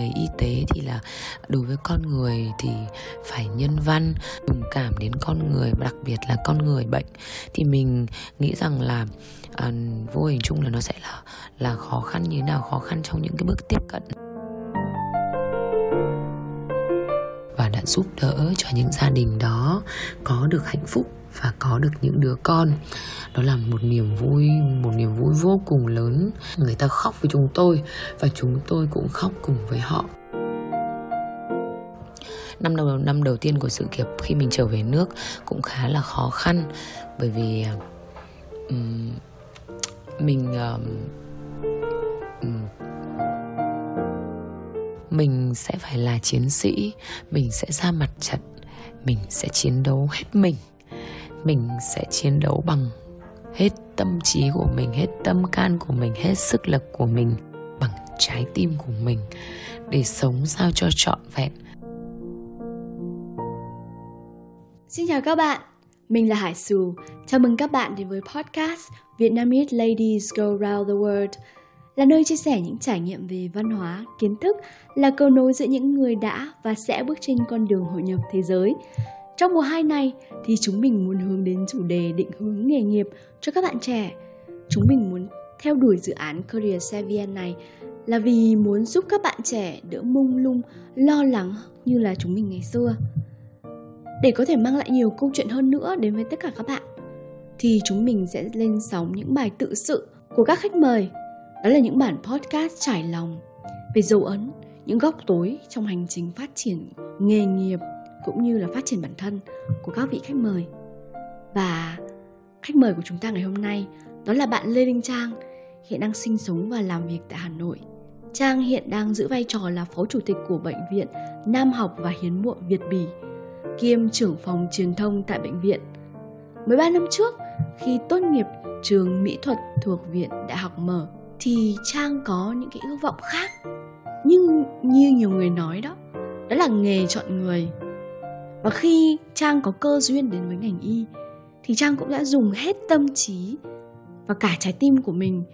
nghề y tế thì là đối với con người thì phải nhân văn đồng cảm đến con người và đặc biệt là con người bệnh. Thì mình nghĩ rằng là à, vô hình chung là nó sẽ là là khó khăn như thế nào khó khăn trong những cái bước tiếp cận. Và đã giúp đỡ cho những gia đình đó có được hạnh phúc và có được những đứa con. Đó là một niềm vui một niềm vui vô cùng lớn. Người ta khóc với chúng tôi và chúng tôi cũng khóc cùng với họ. Năm đầu năm đầu tiên của sự nghiệp khi mình trở về nước cũng khá là khó khăn bởi vì um, mình um, mình sẽ phải là chiến sĩ mình sẽ ra mặt trận mình sẽ chiến đấu hết mình mình sẽ chiến đấu bằng hết tâm trí của mình hết tâm can của mình hết sức lực của mình bằng trái tim của mình để sống sao cho trọn vẹn Xin chào các bạn, mình là Hải Sù. Chào mừng các bạn đến với podcast Vietnamese Ladies Go Round the World là nơi chia sẻ những trải nghiệm về văn hóa, kiến thức, là cầu nối giữa những người đã và sẽ bước trên con đường hội nhập thế giới. Trong mùa 2 này thì chúng mình muốn hướng đến chủ đề định hướng nghề nghiệp cho các bạn trẻ. Chúng mình muốn theo đuổi dự án Career Savien này là vì muốn giúp các bạn trẻ đỡ mông lung, lo lắng như là chúng mình ngày xưa. Để có thể mang lại nhiều câu chuyện hơn nữa đến với tất cả các bạn thì chúng mình sẽ lên sóng những bài tự sự của các khách mời. Đó là những bản podcast trải lòng về dấu ấn, những góc tối trong hành trình phát triển nghề nghiệp cũng như là phát triển bản thân của các vị khách mời. Và khách mời của chúng ta ngày hôm nay đó là bạn Lê Linh Trang, hiện đang sinh sống và làm việc tại Hà Nội. Trang hiện đang giữ vai trò là phó chủ tịch của bệnh viện Nam học và hiến muộn Việt Bỉ, kiêm trưởng phòng truyền thông tại bệnh viện. 13 năm trước, khi tốt nghiệp trường mỹ thuật thuộc Viện Đại học Mở, thì Trang có những cái ước vọng khác. Nhưng như nhiều người nói đó, đó là nghề chọn người và khi trang có cơ duyên đến với ngành y thì trang cũng đã dùng hết tâm trí và cả trái tim của mình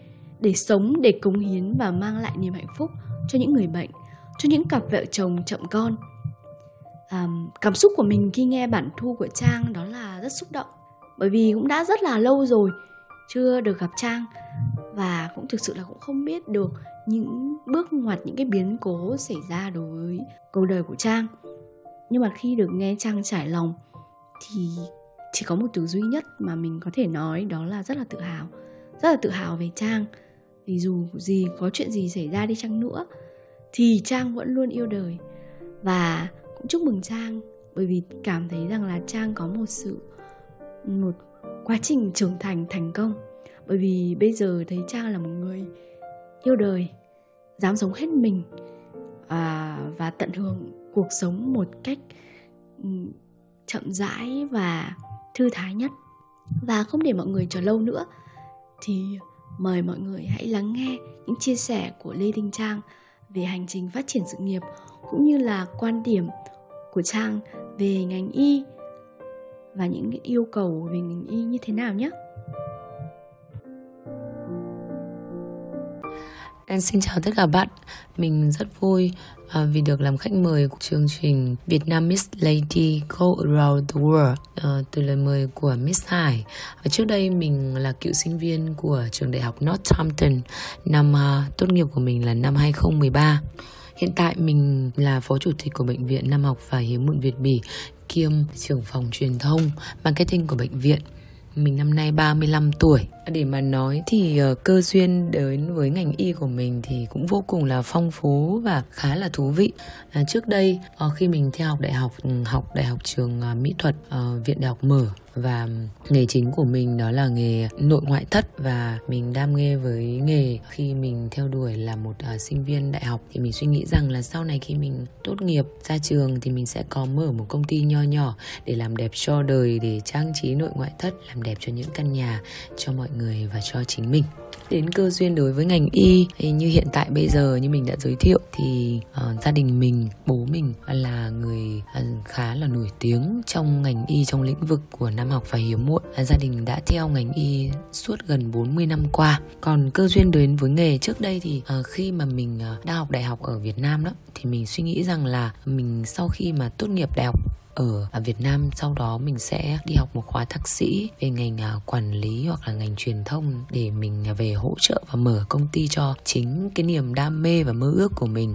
để sống để cống hiến và mang lại niềm hạnh phúc cho những người bệnh cho những cặp vợ chồng chậm con. À, cảm xúc của mình khi nghe bản thu của trang đó là rất xúc động bởi vì cũng đã rất là lâu rồi chưa được gặp trang và cũng thực sự là cũng không biết được những bước ngoặt những cái biến cố xảy ra đối với cuộc đời của trang nhưng mà khi được nghe trang trải lòng thì chỉ có một từ duy nhất mà mình có thể nói đó là rất là tự hào. Rất là tự hào về trang. Vì dù gì có chuyện gì xảy ra đi chăng nữa thì trang vẫn luôn yêu đời. Và cũng chúc mừng trang bởi vì cảm thấy rằng là trang có một sự một quá trình trưởng thành thành công. Bởi vì bây giờ thấy trang là một người yêu đời dám sống hết mình à, và tận hưởng cuộc sống một cách ừ, chậm rãi và thư thái nhất. Và không để mọi người chờ lâu nữa, thì mời mọi người hãy lắng nghe những chia sẻ của lê đinh trang về hành trình phát triển sự nghiệp, cũng như là quan điểm của trang về ngành y và những yêu cầu về ngành y như thế nào nhé. Em xin chào tất cả bạn, mình rất vui à, vì được làm khách mời của chương trình Vietnam Miss Lady Go Around the World à, từ lời mời của Miss Hải. Và trước đây mình là cựu sinh viên của trường đại học Northampton, năm à, tốt nghiệp của mình là năm 2013. Hiện tại mình là phó chủ tịch của bệnh viện Nam học và hiếm muộn Việt Bỉ, kiêm trưởng phòng truyền thông marketing của bệnh viện. Mình năm nay 35 tuổi để mà nói thì ờ, cơ duyên đến với ngành y của mình thì cũng vô cùng là phong phú và khá là thú vị. À, trước đây ờ, khi mình theo học đại học ừ, học đại học trường ờ, mỹ thuật viện đại học mở và nghề chính của mình đó là nghề nội ngoại thất và mình đam mê với nghề. Khi mình theo đuổi là một uh, sinh viên đại học thì mình suy nghĩ rằng là sau này khi mình tốt nghiệp ra trường thì mình sẽ có mở một công ty nho nhỏ để làm đẹp cho đời để trang trí nội ngoại thất làm đẹp cho những căn nhà cho mọi người và cho chính mình. Đến cơ duyên đối với ngành y thì như hiện tại bây giờ như mình đã giới thiệu thì uh, gia đình mình bố mình là người uh, khá là nổi tiếng trong ngành y trong lĩnh vực của nam học và hiếm muộn. Uh, gia đình đã theo ngành y suốt gần 40 năm qua. Còn cơ duyên đến với nghề trước đây thì uh, khi mà mình uh, đang học đại học ở Việt Nam đó thì mình suy nghĩ rằng là mình sau khi mà tốt nghiệp đại học ở Việt Nam sau đó mình sẽ đi học một khóa thạc sĩ về ngành à, quản lý hoặc là ngành truyền thông để mình à, về hỗ trợ và mở công ty cho chính cái niềm đam mê và mơ ước của mình.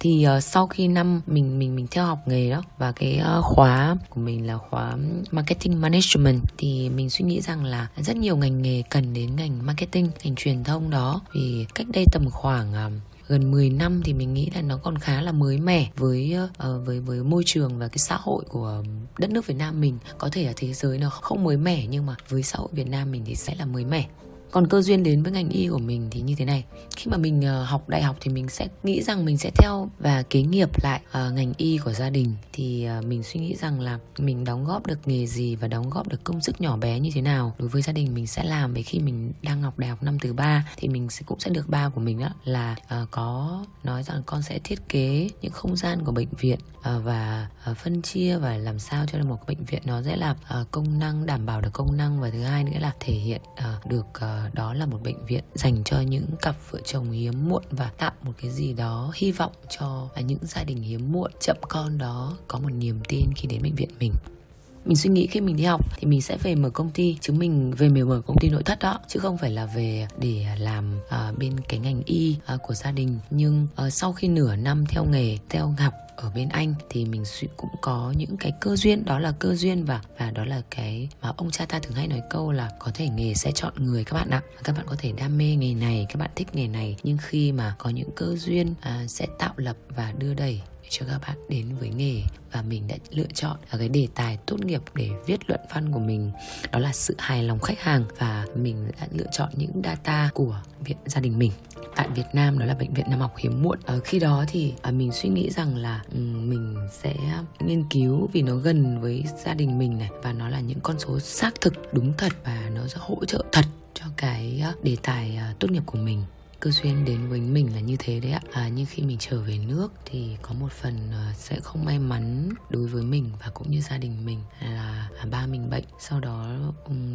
Thì uh, sau khi năm mình mình mình theo học nghề đó và cái uh, khóa của mình là khóa marketing management thì mình suy nghĩ rằng là rất nhiều ngành nghề cần đến ngành marketing ngành truyền thông đó. Vì cách đây tầm khoảng uh, gần 10 năm thì mình nghĩ là nó còn khá là mới mẻ với uh, với với môi trường và cái xã hội của đất nước Việt Nam mình. Có thể ở thế giới nó không mới mẻ nhưng mà với xã hội Việt Nam mình thì sẽ là mới mẻ còn cơ duyên đến với ngành y của mình thì như thế này. Khi mà mình ờ, học đại học thì mình sẽ nghĩ rằng mình sẽ theo và kế nghiệp lại ờ, ngành y của gia đình. Thì ờ, mình suy nghĩ rằng là mình đóng góp được nghề gì và đóng góp được công sức nhỏ bé như thế nào đối với gia đình mình sẽ làm. Về khi mình đang học đại học năm thứ ba thì mình sẽ, cũng sẽ được ba của mình đó là có nói rằng con sẽ thiết kế những không gian của bệnh viện và phân chia và làm sao cho một bệnh viện nó sẽ là công năng, đảm bảo được công năng. Và thứ hai nữa là thể hiện được đó là một bệnh viện dành cho những cặp vợ chồng hiếm muộn và tạo một cái gì đó hy vọng cho những gia đình hiếm muộn chậm con đó có một niềm tin khi đến bệnh viện mình. Mình suy nghĩ khi mình đi học thì mình sẽ về mở công ty chứ mình về mở công ty nội thất đó chứ không phải là về để làm uh, bên cái ngành y uh, của gia đình. Nhưng uh, sau khi nửa năm theo nghề theo học ở bên anh thì mình cũng có những cái cơ duyên đó là cơ duyên và và đó là cái mà ông cha ta thường hay nói câu là có thể nghề sẽ chọn người các bạn ạ. Các bạn có thể đam mê nghề này các bạn thích nghề này nhưng khi mà có những cơ duyên à, sẽ tạo lập và đưa đẩy cho các bạn đến với nghề và mình đã lựa chọn cái đề tài tốt nghiệp để viết luận văn của mình. Đó là sự hài lòng khách hàng và mình đã lựa chọn những data của viện gia đình mình. Tại Việt Nam đó là bệnh viện Nam học hiếm muộn. Ở khi đó thì à, mình suy nghĩ rằng là um, mình sẽ nghiên cứu vì nó gần với gia đình mình này và nó là những con số xác thực đúng thật và nó sẽ hỗ trợ thật cho cái à, đề tài à, tốt nghiệp của mình cơ duyên đến với mình là như thế đấy ạ. À, nhưng khi mình trở về nước thì có một phần ờ, sẽ không may mắn đối với mình và cũng như gia đình mình là à, ba mình bệnh. Sau đó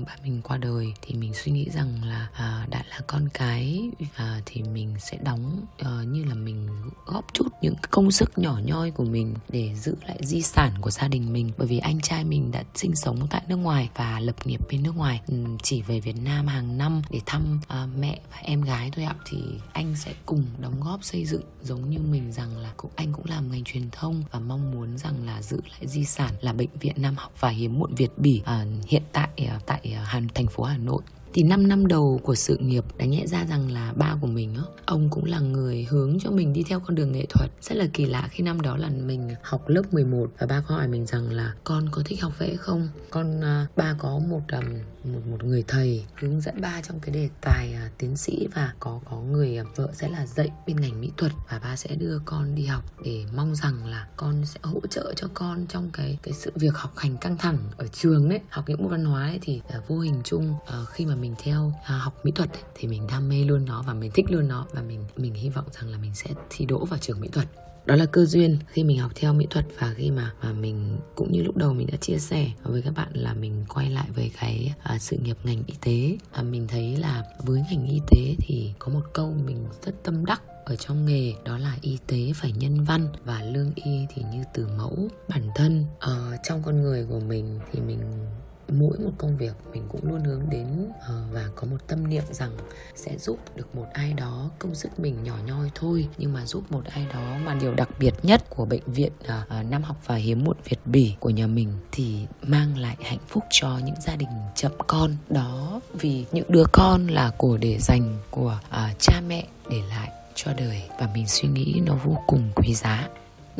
ba mình qua đời thì mình suy nghĩ rằng là à, đã là con cái à, thì mình sẽ đóng uh, như là mình góp chút những công sức nhỏ nhoi của mình để giữ lại di sản của gia đình mình. Bởi vì anh trai mình đã sinh sống tại nước ngoài và lập nghiệp bên nước ngoài chỉ về Việt Nam hàng năm để thăm uh, mẹ và em gái thôi ạ. Thì anh sẽ cùng đóng góp xây dựng. Giống như mình rằng là cũng anh cũng làm ngành truyền thông và mong muốn rằng là giữ lại di sản là bệnh viện Nam học và hiếm muộn Việt Bỉ à, hiện tại à, tại à, Hàn thành phố Hà Nội thì 5 năm đầu của sự nghiệp đã nhẽ ra rằng là ba của mình á ông cũng là người hướng cho mình đi theo con đường nghệ thuật. Rất là kỳ lạ khi năm đó là mình học lớp 11 và ba có hỏi mình rằng là con có thích học vẽ không? Con uh, ba có một um, một một người thầy hướng dẫn ba trong cái đề tài uh, tiến sĩ và có có người uh, vợ sẽ là dạy bên ngành mỹ thuật và ba sẽ đưa con đi học để mong rằng là con sẽ hỗ trợ cho con trong cái cái sự việc học hành căng thẳng ở trường đấy học những môn văn hóa ấy thì uh, vô hình chung uh, khi mà mình theo à, học mỹ thuật ấy, thì mình đam mê luôn nó và mình thích luôn nó và mình mình hy vọng rằng là mình sẽ thi đỗ vào trường mỹ thuật. Đó là cơ duyên khi mình học theo mỹ thuật và khi mà mà mình cũng như lúc đầu mình đã chia sẻ với các bạn là mình quay lại với cái à, sự nghiệp ngành y tế. À, mình thấy là với ngành y tế thì có một câu mình rất tâm đắc ở trong nghề đó là y tế phải nhân văn và lương y thì như từ mẫu bản thân ở trong con người của mình thì mình mỗi một công việc, mình cũng luôn hướng đến ờ, và có một tâm niệm rằng sẽ giúp được một ai đó công sức mình nhỏ nhoi thôi. Nhưng mà giúp một ai đó mà điều đặc biệt nhất của bệnh viện ờ, ờ, năm học và hiếm muộn Việt Bỉ của nhà mình thì mang lại hạnh phúc cho những gia đình chậm con. Đó vì những đứa con là của để dành của cha mẹ để lại cho đời. Và mình suy nghĩ nó vô cùng quý giá.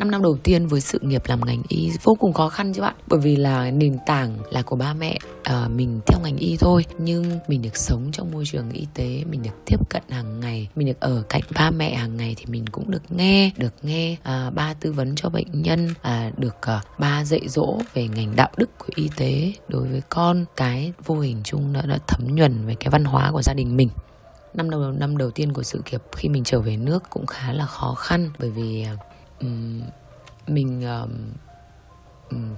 5 năm đầu tiên với sự nghiệp làm ngành y vô cùng khó khăn chứ bạn. Bởi vì là nền tảng là của ba mẹ à, mình theo ngành y thôi. Nhưng mình được sống trong môi trường y tế mình được tiếp cận hàng ngày mình được ở cạnh ba mẹ hàng ngày thì mình cũng được nghe được nghe à, ba tư vấn cho bệnh nhân à, được à, ba dạy dỗ về ngành đạo đức của y tế đối với con. Cái vô hình chung đã, đã thấm nhuần về cái văn hóa của gia đình mình. Năm đầu năm đầu tiên của sự nghiệp khi mình trở về nước cũng khá là khó khăn bởi vì um, mình um, um,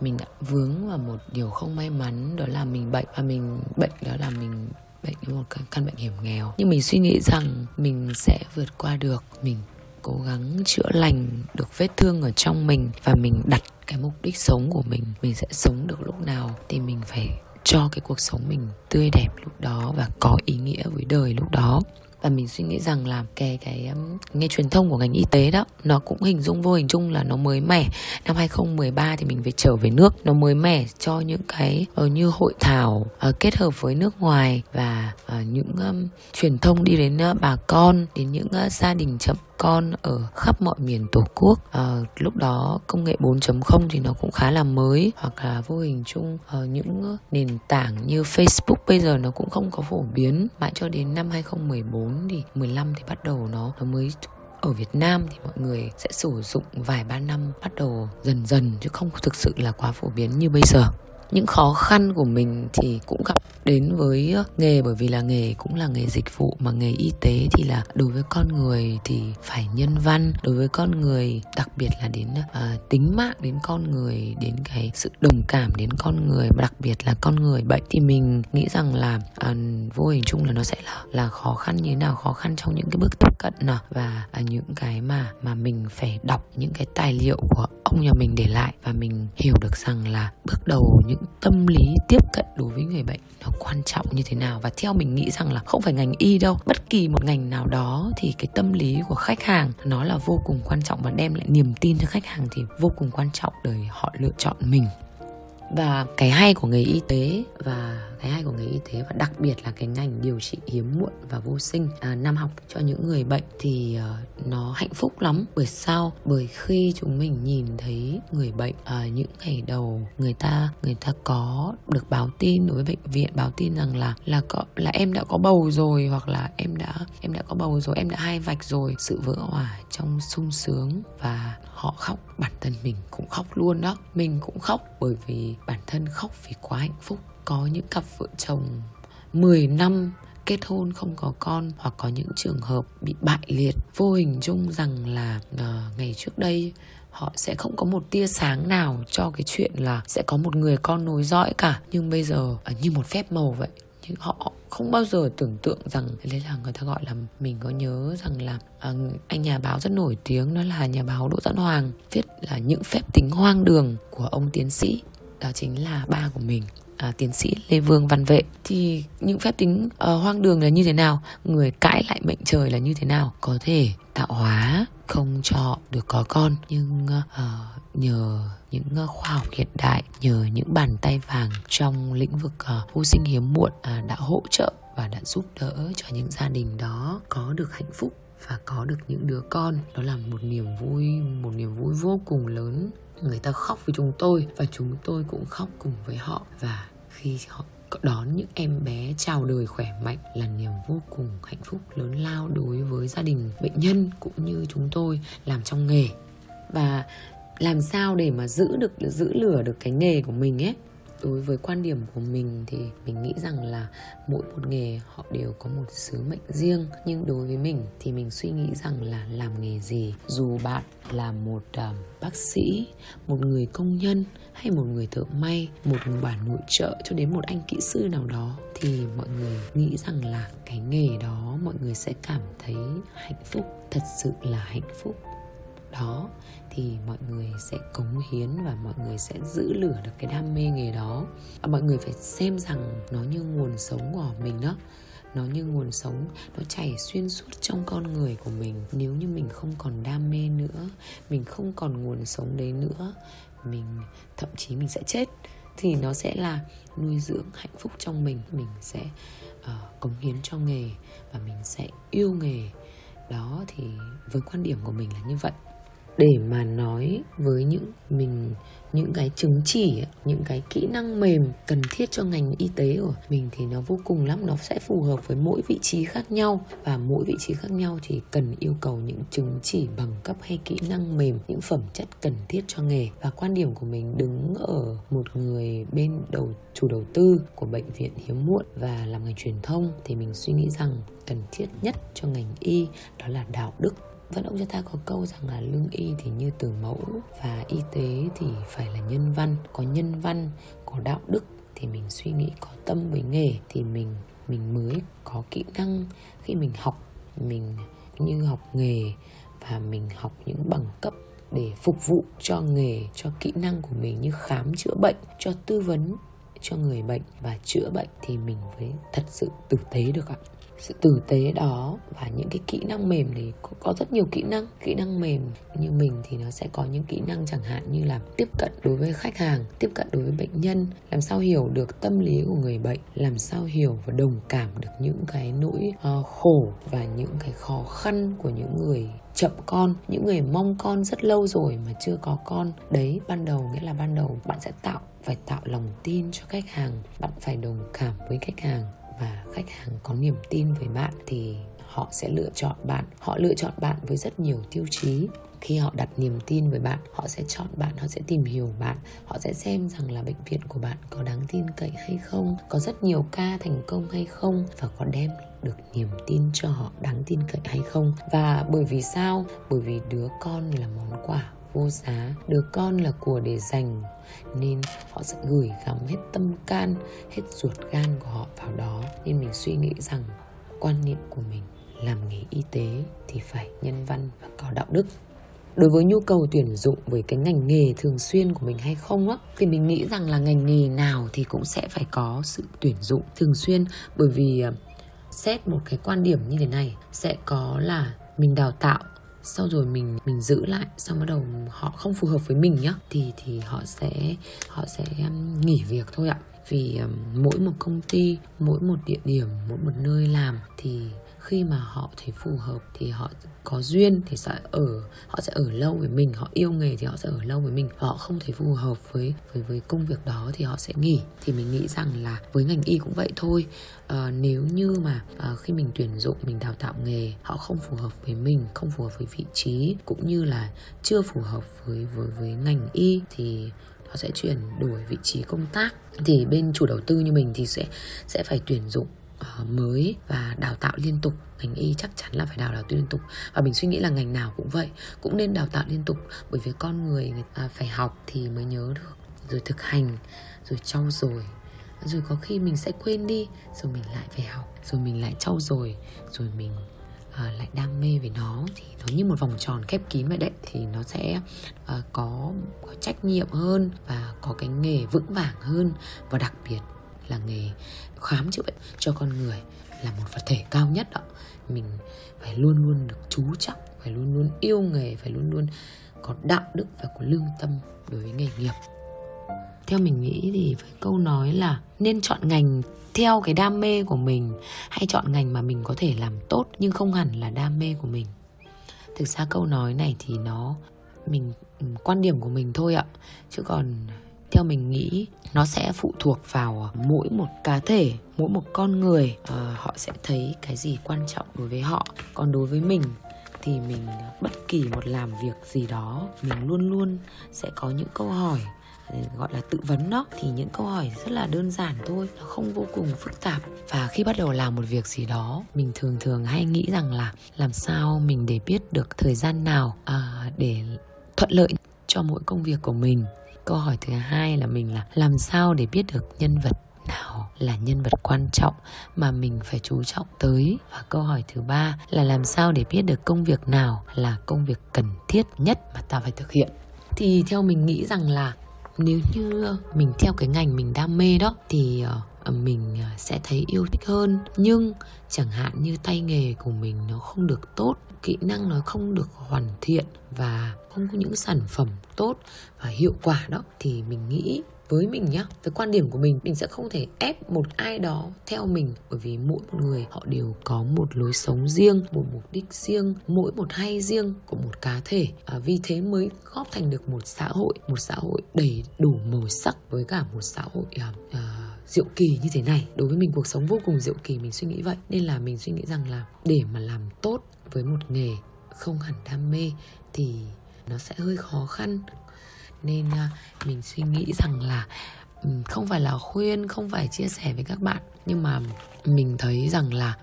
mình đã vướng vào một điều không may mắn đó là mình bệnh và mình bệnh đó là mình bệnh với một căn bệnh hiểm nghèo. Nhưng mình suy nghĩ rằng mình sẽ vượt qua được mình cố gắng chữa lành được vết thương ở trong mình và mình đặt cái mục đích sống của mình mình sẽ sống được lúc nào thì mình phải cho cái cuộc sống mình tươi đẹp lúc đó và có ý nghĩa với đời lúc đó và mình suy nghĩ rằng là cái cái nghề nghe truyền thông của ngành y tế đó nó cũng hình dung vô hình chung là nó mới mẻ. Năm 2013 thì mình phải trở về nước nó mới mẻ cho những cái uh, như hội thảo uh, kết hợp với nước ngoài và uh, những um, truyền thông đi đến uh, bà con đến những uh, gia đình chậm con ở khắp mọi miền tổ quốc. À, lúc đó công nghệ 4.0 thì nó cũng khá là mới hoặc là vô hình chung ở những nền tảng như Facebook bây giờ nó cũng không có phổ biến. Mãi cho đến năm 2014 thì 15 thì bắt đầu nó nó mới ở Việt Nam thì mọi người sẽ sử dụng vài ba năm bắt đầu dần dần chứ không thực sự là quá phổ biến như bây giờ. Những khó khăn của mình thì cũng gặp đến với ờ, nghề bởi vì là nghề cũng là nghề dịch vụ mà nghề y tế thì là đối với con người thì phải nhân văn. Đối với con người đặc biệt là đến uh, tính mạng đến con người đến cái sự đồng cảm đến con người và đặc biệt là con người bệnh thì mình nghĩ rằng là uh, vô hình chung là nó sẽ là là khó khăn như thế nào khó khăn trong những cái bước tiếp cận nào. Và uh, những cái mà mà mình phải đọc những cái tài liệu của ông nhà mình để lại và mình hiểu được rằng là bước đầu những tâm lý tiếp cận đối với người bệnh nó quan trọng như thế nào. Và theo mình nghĩ rằng là không phải ngành y đâu, bất kỳ một ngành nào đó thì cái tâm lý của khách hàng nó là vô cùng quan trọng và đem lại niềm tin cho khách hàng thì vô cùng quan trọng để họ lựa chọn mình. Và cái hay của nghề y tế và cái hay của nghề y tế và đặc biệt là cái ngành điều trị hiếm muộn và vô sinh à, năm học cho những người bệnh thì uh, nó hạnh phúc lắm. Bởi sao? Bởi khi chúng mình nhìn thấy người bệnh ở uh, những ngày đầu người ta người ta có được báo tin đối với bệnh viện báo tin rằng là là có là em đã có bầu rồi hoặc là em đã em đã có bầu rồi em đã hai vạch rồi. Sự vỡ hòa trong sung sướng và họ khóc bản thân mình cũng khóc luôn đó. Mình cũng khóc bởi vì bản thân khóc vì quá hạnh phúc có những cặp vợ chồng 10 năm kết hôn không có con hoặc có những trường hợp bị bại liệt vô hình chung rằng là uh, ngày trước đây họ sẽ không có một tia sáng nào cho cái chuyện là sẽ có một người con nối dõi cả. Nhưng bây giờ uh, như một phép màu vậy nhưng họ không bao giờ tưởng tượng rằng đấy là người ta gọi là mình có nhớ rằng là à, anh nhà báo rất nổi tiếng đó là nhà báo Đỗ Doãn Hoàng viết là những phép tính hoang đường của ông tiến sĩ đó chính là ba của mình à, tiến sĩ Lê Vương Văn Vệ. Thì những phép tính uh, hoang đường là như thế nào? Người cãi lại mệnh trời là như thế nào? Có thể tạo hóa không cho được có con nhưng uh, nhờ những uh, khoa học hiện đại nhờ những bàn tay vàng trong lĩnh vực uh, vô sinh hiếm muộn uh, đã hỗ trợ và đã giúp đỡ cho những gia đình đó có được hạnh phúc và có được những đứa con. Đó là một niềm vui một niềm vui vô cùng lớn. Người ta khóc với chúng tôi và chúng tôi cũng khóc cùng với họ và khi họ đón những em bé chào đời khỏe mạnh là niềm vô cùng hạnh phúc lớn lao đối với gia đình bệnh nhân cũng như chúng tôi làm trong nghề. Và làm sao để mà giữ được, giữ lửa được cái nghề của mình ấy? Đối với quan điểm của mình thì mình nghĩ rằng là mỗi một nghề họ đều có một sứ mệnh riêng. Nhưng đối với mình thì mình suy nghĩ rằng là làm nghề gì? Dù bạn là một uh, bác sĩ một người công nhân hay một người thợ may một bà nội trợ cho đến một anh kỹ sư nào đó thì mọi người nghĩ rằng là cái nghề đó mọi người sẽ cảm thấy hạnh phúc thật sự là hạnh phúc đó thì mọi người sẽ cống hiến và mọi người sẽ giữ lửa được cái đam mê nghề đó. À, mọi người phải xem rằng nó như nguồn sống của mình đó. Nó như nguồn sống nó chảy xuyên suốt trong con người của mình. Nếu như mình không còn đam mê nữa mình không còn nguồn sống đấy nữa mình thậm chí mình sẽ chết thì nó sẽ là nuôi dưỡng hạnh phúc trong mình. Mình sẽ uh, cống hiến cho nghề và mình sẽ yêu nghề. Đó thì với quan điểm của mình là như vậy để mà nói với những, mình, những cái chứng chỉ, những cái kỹ năng mềm cần thiết cho ngành y tế của mình thì nó vô cùng lắm, nó sẽ phù hợp với mỗi vị trí khác nhau. Và mỗi vị trí khác nhau thì cần yêu cầu những chứng chỉ bằng cấp hay kỹ năng mềm, những phẩm chất cần thiết cho nghề. Và quan điểm của mình đứng ở một người bên đầu, chủ đầu tư của bệnh viện hiếm muộn và làm ngành truyền thông thì mình suy nghĩ rằng cần thiết nhất cho ngành y đó là đạo đức vẫn ông cho ta có câu rằng là lương y thì như từ mẫu và y tế thì phải là nhân văn. Có nhân văn, có đạo đức thì mình suy nghĩ, có tâm với nghề thì mình mình mới có kỹ năng. Khi mình học, mình như học nghề và mình học những bằng cấp để phục vụ cho nghề, cho kỹ năng của mình như khám chữa bệnh, cho tư vấn cho người bệnh và chữa bệnh thì mình mới thật sự tử tế được ạ sự tử tế đó và những cái kỹ năng mềm thì có, có rất nhiều kỹ năng kỹ năng mềm. Như mình thì nó sẽ có những kỹ năng chẳng hạn như là tiếp cận đối với khách hàng tiếp cận đối với bệnh nhân làm sao hiểu được tâm lý của người bệnh làm sao hiểu và đồng cảm được những cái nỗi uh, khổ và những cái khó khăn của những người chậm con những người mong con rất lâu rồi mà chưa có con. Đấy ban đầu nghĩa là ban đầu bạn sẽ tạo phải tạo lòng tin cho khách hàng bạn phải đồng cảm với khách hàng và khách hàng có niềm tin với bạn thì họ sẽ lựa chọn bạn. Họ lựa chọn bạn với rất nhiều tiêu chí. Khi họ đặt niềm tin với bạn, họ sẽ chọn bạn, họ sẽ tìm hiểu bạn. Họ sẽ xem rằng là bệnh viện của bạn có đáng tin cậy hay không, có rất nhiều ca thành công hay không và có đem được niềm tin cho họ đáng tin cậy hay không. Và bởi vì sao? Bởi vì đứa con là món quà vô giá, đứa con là của để dành. Nên họ sẽ gửi gắm hết tâm can, hết ruột gan của họ vào đó. Nên mình suy nghĩ rằng quan niệm của mình làm nghề y tế thì phải nhân văn và có đạo đức. Đối với nhu cầu tuyển dụng với cái ngành nghề thường xuyên của mình hay không á, thì mình nghĩ rằng là ngành nghề nào thì cũng sẽ phải có sự tuyển dụng thường xuyên. Bởi vì à, xét một cái quan điểm như thế này, sẽ có là mình đào tạo sau rồi mình mình giữ lại, xong bắt đầu họ không phù hợp với mình nhá, thì thì họ sẽ họ sẽ nghỉ việc thôi ạ vì mỗi một công ty mỗi một địa điểm mỗi một nơi làm thì khi mà họ thấy phù hợp thì họ có duyên thì sẽ ở họ sẽ ở lâu với mình họ yêu nghề thì họ sẽ ở lâu với mình. Họ không thấy phù hợp với với với công việc đó thì họ sẽ nghỉ. Thì mình nghĩ rằng là với ngành y cũng vậy thôi. À, nếu như mà à, khi mình tuyển dụng mình đào tạo nghề họ không phù hợp với mình không phù hợp với vị trí cũng như là chưa phù hợp với với với ngành y thì họ sẽ chuyển đổi vị trí công tác. Thì bên chủ đầu tư như mình thì sẽ sẽ phải tuyển dụng ờ, mới và đào tạo liên tục. Ngành y chắc chắn là phải đào tạo liên tục. Và mình suy nghĩ là ngành nào cũng vậy, cũng nên đào tạo liên tục. Bởi vì con người người ta phải học thì mới nhớ được. Rồi thực hành, rồi trau dồi. Rồi có khi mình sẽ quên đi, rồi mình lại phải học. Rồi mình lại trau dồi, rồi mình Ờ, lại đam mê về nó thì nó như một vòng tròn khép kín vậy đấy thì nó sẽ uh, có có trách nhiệm hơn và có cái nghề vững vàng hơn. Và đặc biệt là nghề khám chữa bệnh cho con người là một vật thể cao nhất đó mình phải luôn luôn được chú trọng phải luôn luôn yêu nghề phải luôn luôn có đạo đức và có lương tâm đối với nghề nghiệp theo mình nghĩ thì với câu nói là nên chọn ngành theo cái đam mê của mình hay chọn ngành mà mình có thể làm tốt nhưng không hẳn là đam mê của mình. Thực ra câu nói này thì nó mình quan điểm của mình thôi ạ. Chứ còn theo mình nghĩ nó sẽ phụ thuộc vào à, mỗi một cá thể mỗi một con người. À, họ sẽ thấy cái gì quan trọng đối với họ. Còn đối với mình thì mình à, bất kỳ một làm việc gì đó mình luôn luôn sẽ có những câu hỏi Ừ, gọi là tự vấn đó thì những câu hỏi rất là đơn giản thôi nó không vô cùng phức tạp. Và khi bắt đầu làm một việc gì đó mình thường thường hay nghĩ rằng là làm sao mình để biết được thời gian nào à, để thuận lợi cho mỗi công việc của mình. Câu hỏi thứ hai là mình là làm sao để biết được nhân vật nào là nhân vật quan trọng mà mình phải chú trọng tới? Và câu hỏi thứ ba là làm sao để biết được công việc nào là công việc cần thiết nhất mà ta phải thực hiện? Thì theo mình nghĩ rằng là nếu như mình theo cái ngành mình đam mê đó, thì ờ, ờ, mình ờ, sẽ thấy yêu thích hơn. Nhưng chẳng hạn như tay nghề của mình nó không được tốt, kỹ năng nó không được hoàn thiện và không có những sản phẩm tốt và hiệu quả đó, thì mình nghĩ với mình nhá. Với quan điểm của mình mình sẽ không thể ép một ai đó theo mình. Bởi vì mỗi một người họ đều có một lối sống riêng một mục đích riêng mỗi một hay riêng của một cá thể. À, vì thế mới góp thành được một xã hội một xã hội đầy đủ màu sắc với cả một xã hội à, à, diệu kỳ như thế này. Đối với mình cuộc sống vô cùng diệu kỳ mình suy nghĩ vậy. Nên là mình suy nghĩ rằng là để mà làm tốt với một nghề không hẳn đam mê thì nó sẽ hơi khó khăn nên à, mình suy nghĩ rằng là không phải là khuyên không phải chia sẻ với các bạn nhưng mà mình thấy rằng là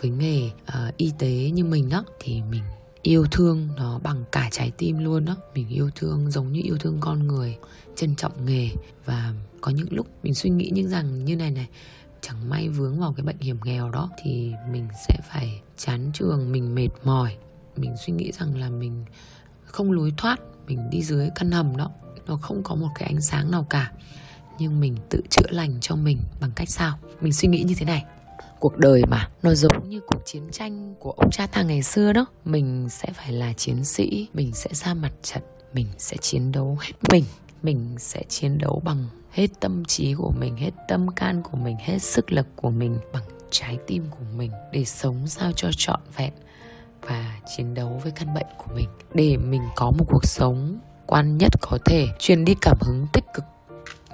với nghề uh, y tế như mình đó thì mình yêu thương nó bằng cả trái tim luôn đó mình yêu thương giống như yêu thương con người trân trọng nghề. Và có những lúc mình suy nghĩ những rằng như này này chẳng may vướng vào cái bệnh hiểm nghèo đó thì mình sẽ phải chán trường mình mệt mỏi. Mình suy nghĩ rằng là mình không lối thoát mình đi dưới căn hầm đó, nó không có một cái ánh sáng nào cả. Nhưng mình tự chữa lành cho mình bằng cách sao? Mình suy nghĩ như thế này. Cuộc đời mà, nó giống như cuộc chiến tranh của ông cha ta ngày xưa đó. Mình sẽ phải là chiến sĩ, mình sẽ ra mặt trận, mình sẽ chiến đấu hết mình. Mình sẽ chiến đấu bằng hết tâm trí của mình, hết tâm can của mình, hết sức lực của mình, bằng trái tim của mình để sống sao cho trọn vẹn và chiến đấu với căn bệnh của mình để mình có một cuộc sống quan nhất có thể, truyền đi cảm hứng tích cực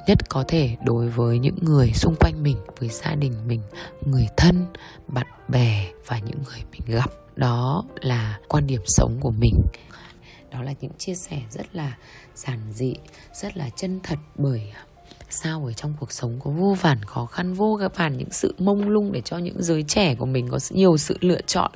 nhất có thể đối với những người xung quanh mình, với gia đình mình, người thân, bạn bè và những người mình gặp. Đó là quan điểm sống của mình. Đó là những chia sẻ rất là giản dị, rất là chân thật bởi sao ở trong cuộc sống có vô vàn khó khăn, vô vàn những sự mông lung để cho những giới trẻ của mình có nhiều sự lựa chọn,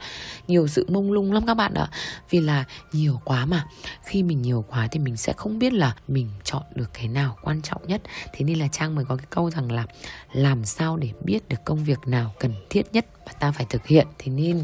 nhiều sự mông lung lắm các bạn ạ. Vì là nhiều quá mà. Khi mình nhiều quá thì mình sẽ không biết là mình chọn được cái nào quan trọng nhất. Thế nên là trang mới có cái câu rằng là làm sao để biết được công việc nào cần thiết nhất mà ta phải thực hiện. Thế nên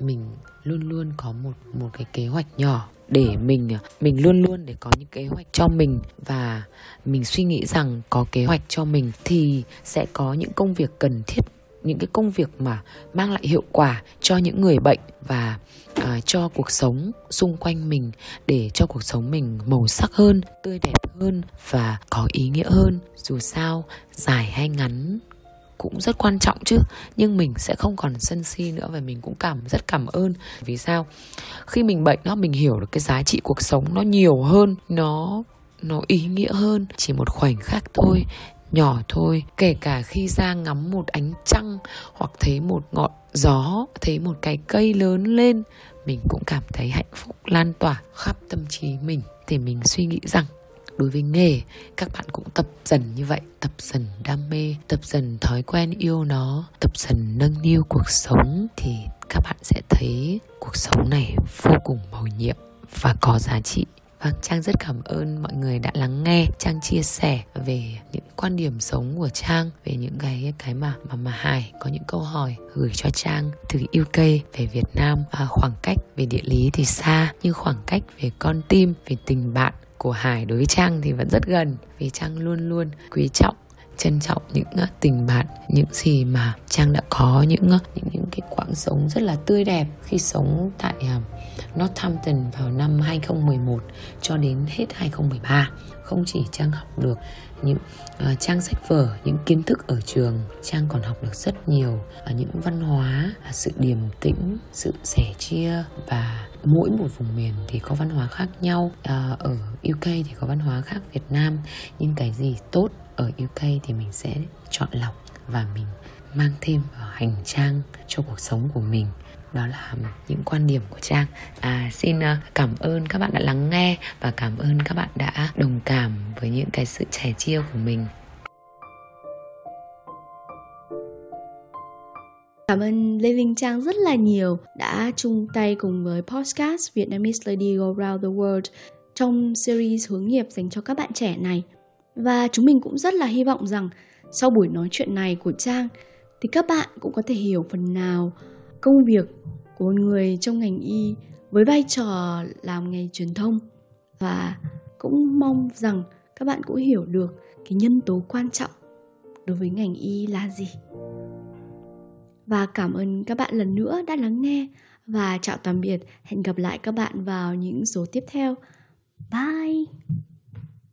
mình luôn luôn có một một cái kế hoạch nhỏ để mình mình luôn luôn để có những kế hoạch cho mình và mình suy nghĩ rằng có kế hoạch cho mình thì sẽ có những công việc cần thiết những cái công việc mà mang lại hiệu quả cho những người bệnh và à, cho cuộc sống xung quanh mình để cho cuộc sống mình màu sắc hơn tươi đẹp hơn và có ý nghĩa hơn. Dù sao dài hay ngắn cũng rất quan trọng chứ. Nhưng mình sẽ không còn sân si nữa và mình cũng cảm, rất cảm ơn. Vì sao? Khi mình bệnh đó, mình hiểu được cái giá trị cuộc sống nó nhiều hơn, nó nó ý nghĩa hơn. Chỉ một khoảnh khắc thôi, nhỏ thôi. Kể cả khi ra ngắm một ánh trăng hoặc thấy một ngọn gió, thấy một cái cây lớn lên, mình cũng cảm thấy hạnh phúc lan tỏa khắp tâm trí mình. Thì mình suy nghĩ rằng đối với nghề các bạn cũng tập dần như vậy tập dần đam mê tập dần thói quen yêu nó tập dần nâng niu cuộc sống thì các bạn sẽ thấy cuộc sống này vô cùng màu nhiệm và có giá trị. Vâng, Trang rất cảm ơn mọi người đã lắng nghe Trang chia sẻ về những quan điểm sống của Trang về những cái cái mà mà mà Hải có những câu hỏi gửi cho Trang từ UK về Việt Nam. Và khoảng cách về địa lý thì xa nhưng khoảng cách về con tim về tình bạn của Hải đối với Trang thì vẫn rất gần vì Trang luôn luôn quý trọng trân trọng những uh, tình bạn những gì mà Trang đã có những uh, những những cái quãng sống rất là tươi đẹp khi sống tại uh, Northampton vào năm 2011 cho đến hết 2013 không chỉ Trang học được những uh, trang sách vở những kiến thức ở trường Trang còn học được rất nhiều uh, những văn hóa uh, sự điềm tĩnh sự sẻ chia và mỗi một vùng miền thì có văn hóa khác nhau. À, ở UK thì có văn hóa khác Việt Nam nhưng cái gì tốt ở UK thì mình sẽ chọn lọc và mình mang thêm vào hành trang cho cuộc sống của mình. Đó là những quan điểm của trang. À, xin à, cảm ơn các bạn đã lắng nghe và cảm ơn các bạn đã đồng cảm với những cái sự trẻ chia của mình. Cảm ơn Lê Vinh Trang rất là nhiều đã chung tay cùng với podcast Vietnamese Lady Go Around the World trong series hướng nghiệp dành cho các bạn trẻ này. Và chúng mình cũng rất là hy vọng rằng sau buổi nói chuyện này của Trang thì các bạn cũng có thể hiểu phần nào công việc của một người trong ngành y với vai trò làm nghề truyền thông và cũng mong rằng các bạn cũng hiểu được cái nhân tố quan trọng đối với ngành y là gì và cảm ơn các bạn lần nữa đã lắng nghe. Và chào tạm biệt. Hẹn gặp lại các bạn vào những số tiếp theo. Bye!